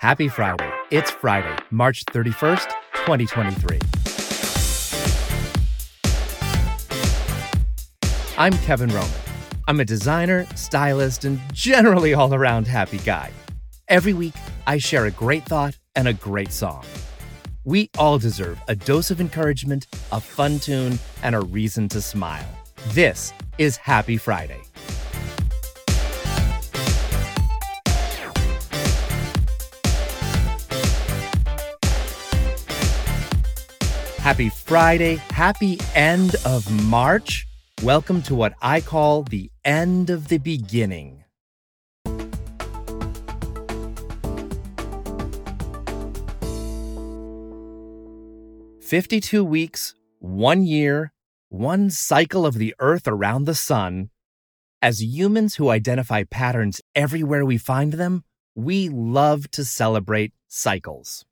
Happy Friday. It's Friday, March 31st, 2023. I'm Kevin Roman. I'm a designer, stylist, and generally all around happy guy. Every week, I share a great thought and a great song. We all deserve a dose of encouragement, a fun tune, and a reason to smile. This is Happy Friday. Happy Friday. Happy end of March. Welcome to what I call the end of the beginning. Fifty-two weeks, one year, one cycle of the earth around the sun. As humans who identify patterns everywhere we find them, we love to celebrate cycles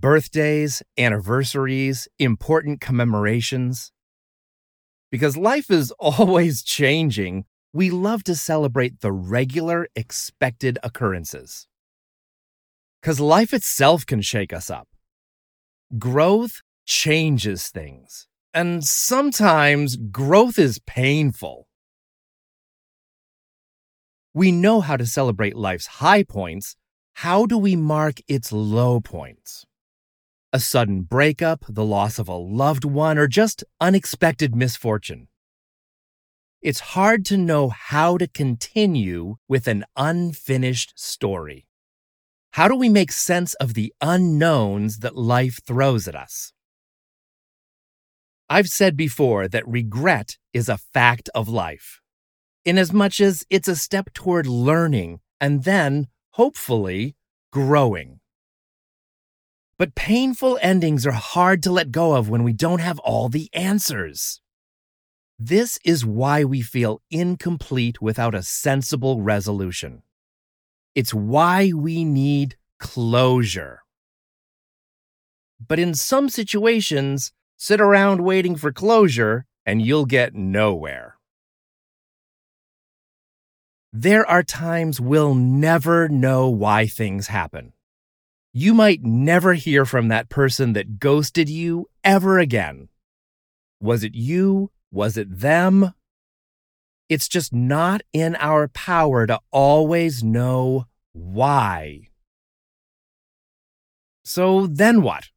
birthdays, anniversaries, important commemorations. Because life is always changing, we love to celebrate the regular, expected occurrences. Because life itself can shake us up. Growth changes things, and sometimes growth is painful. We know how to celebrate life's high points. How do we mark its low points? A sudden breakup, the loss of a loved one, or just unexpected misfortune. It's hard to know how to continue with an unfinished story. How do we make sense of the unknowns that life throws at us? I've said before that regret is a fact of life, inasmuch as it's a step toward learning and then, hopefully, growing. But painful endings are hard to let go of when we don't have all the answers. This is why we feel incomplete without a sensible resolution. It's why we need closure. But in some situations, sit around waiting for closure and you'll get nowhere. There are times we'll never know why things happen you might never hear from that person that ghosted you ever again. Was it you? Was it them? It's just not in our power to always know why. So then what?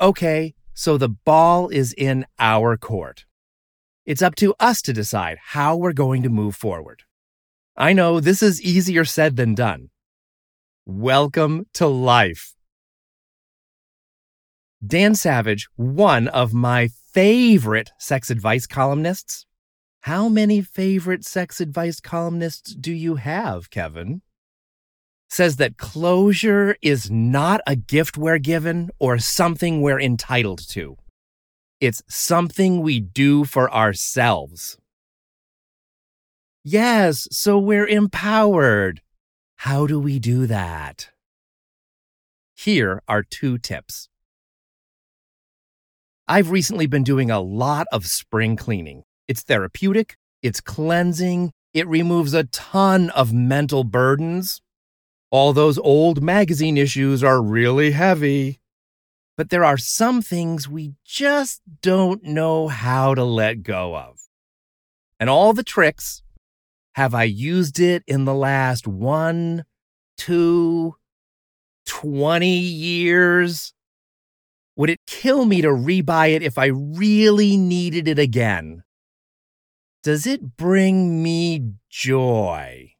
Okay, so the ball is in our court. It's up to us to decide how we're going to move forward. I know this is easier said than done. Welcome to life. Dan Savage, one of my favorite sex advice columnists. How many favorite sex advice columnists do you have, Kevin? Says that closure is not a gift we're given or something we're entitled to. It's something we do for ourselves. Yes, so we're empowered. How do we do that? Here are two tips. I've recently been doing a lot of spring cleaning. It's therapeutic, it's cleansing, it removes a ton of mental burdens. All those old magazine issues are really heavy. But there are some things we just don't know how to let go of. And all the tricks have I used it in the last one, two, 20 years? Would it kill me to rebuy it if I really needed it again? Does it bring me joy?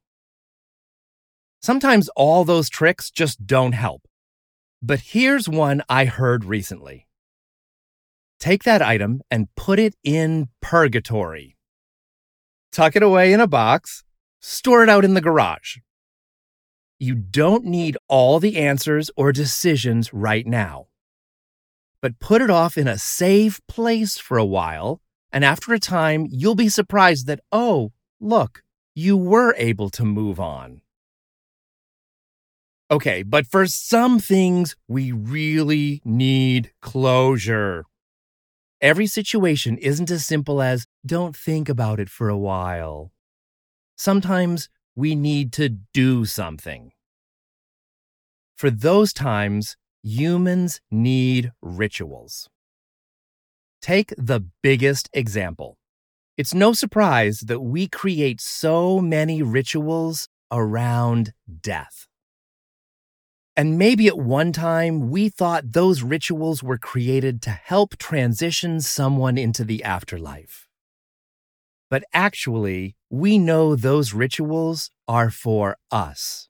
Sometimes all those tricks just don't help. But here's one I heard recently. Take that item and put it in purgatory tuck it away in a box, store it out in the garage. You don't need all the answers or decisions right now. But put it off in a safe place for a while, and after a time, you'll be surprised that, oh, look, you were able to move on. Okay, but for some things, we really need closure. Every situation isn't as simple as don't think about it for a while. Sometimes we need to do something. For those times, humans need rituals. Take the biggest example. It's no surprise that we create so many rituals around death. And maybe at one time we thought those rituals were created to help transition someone into the afterlife. But actually, we know those rituals are for us.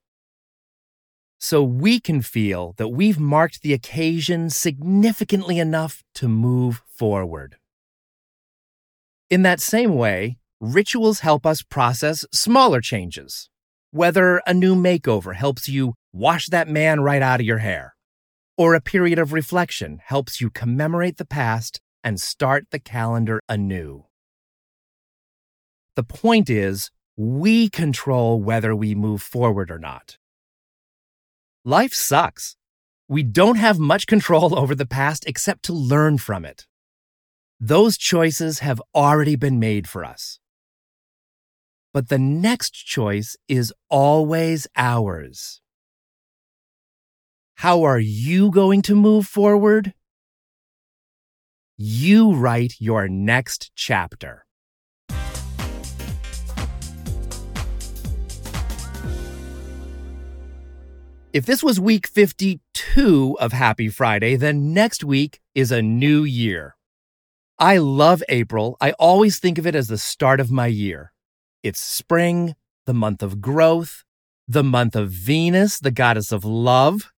So we can feel that we've marked the occasion significantly enough to move forward. In that same way, rituals help us process smaller changes. Whether a new makeover helps you wash that man right out of your hair, or a period of reflection helps you commemorate the past and start the calendar anew. The point is, we control whether we move forward or not. Life sucks. We don't have much control over the past except to learn from it. Those choices have already been made for us. But the next choice is always ours. How are you going to move forward? You write your next chapter. If this was week 52 of Happy Friday, then next week is a new year. I love April. I always think of it as the start of my year. It's spring, the month of growth, the month of Venus, the goddess of love.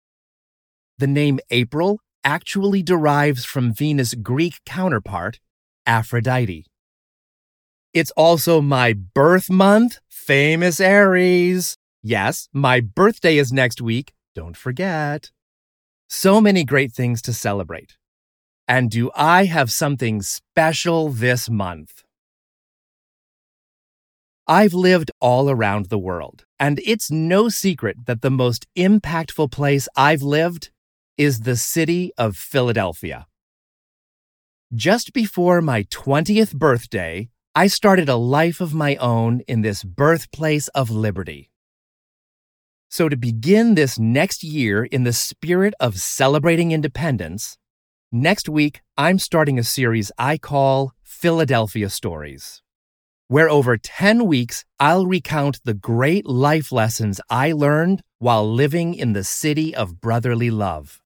The name April actually derives from Venus' Greek counterpart, Aphrodite. It's also my birth month, famous Aries. Yes, my birthday is next week. Don't forget. So many great things to celebrate. And do I have something special this month? I've lived all around the world, and it's no secret that the most impactful place I've lived is the city of Philadelphia. Just before my 20th birthday, I started a life of my own in this birthplace of liberty. So, to begin this next year in the spirit of celebrating independence, next week I'm starting a series I call Philadelphia Stories, where over 10 weeks I'll recount the great life lessons I learned while living in the city of brotherly love.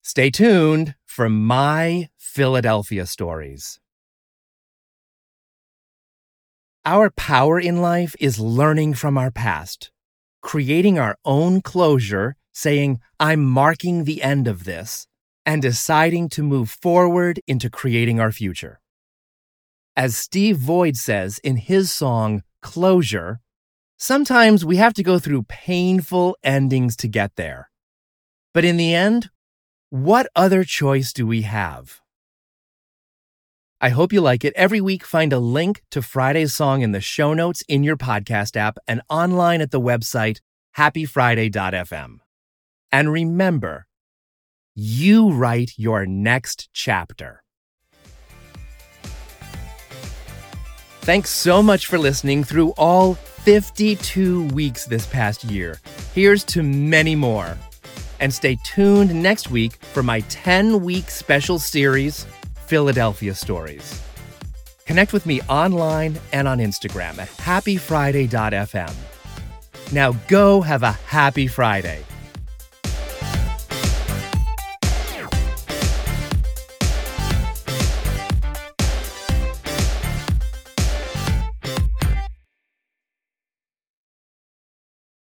Stay tuned for my Philadelphia stories. Our power in life is learning from our past creating our own closure, saying, I'm marking the end of this, and deciding to move forward into creating our future. As Steve Void says in his song Closure, sometimes we have to go through painful endings to get there. But in the end, what other choice do we have? I hope you like it. Every week, find a link to Friday's song in the show notes in your podcast app and online at the website happyfriday.fm. And remember, you write your next chapter. Thanks so much for listening through all 52 weeks this past year. Here's to many more. And stay tuned next week for my 10 week special series Philadelphia Stories. Connect with me online and on Instagram at happyfriday.fm. Now go have a happy Friday.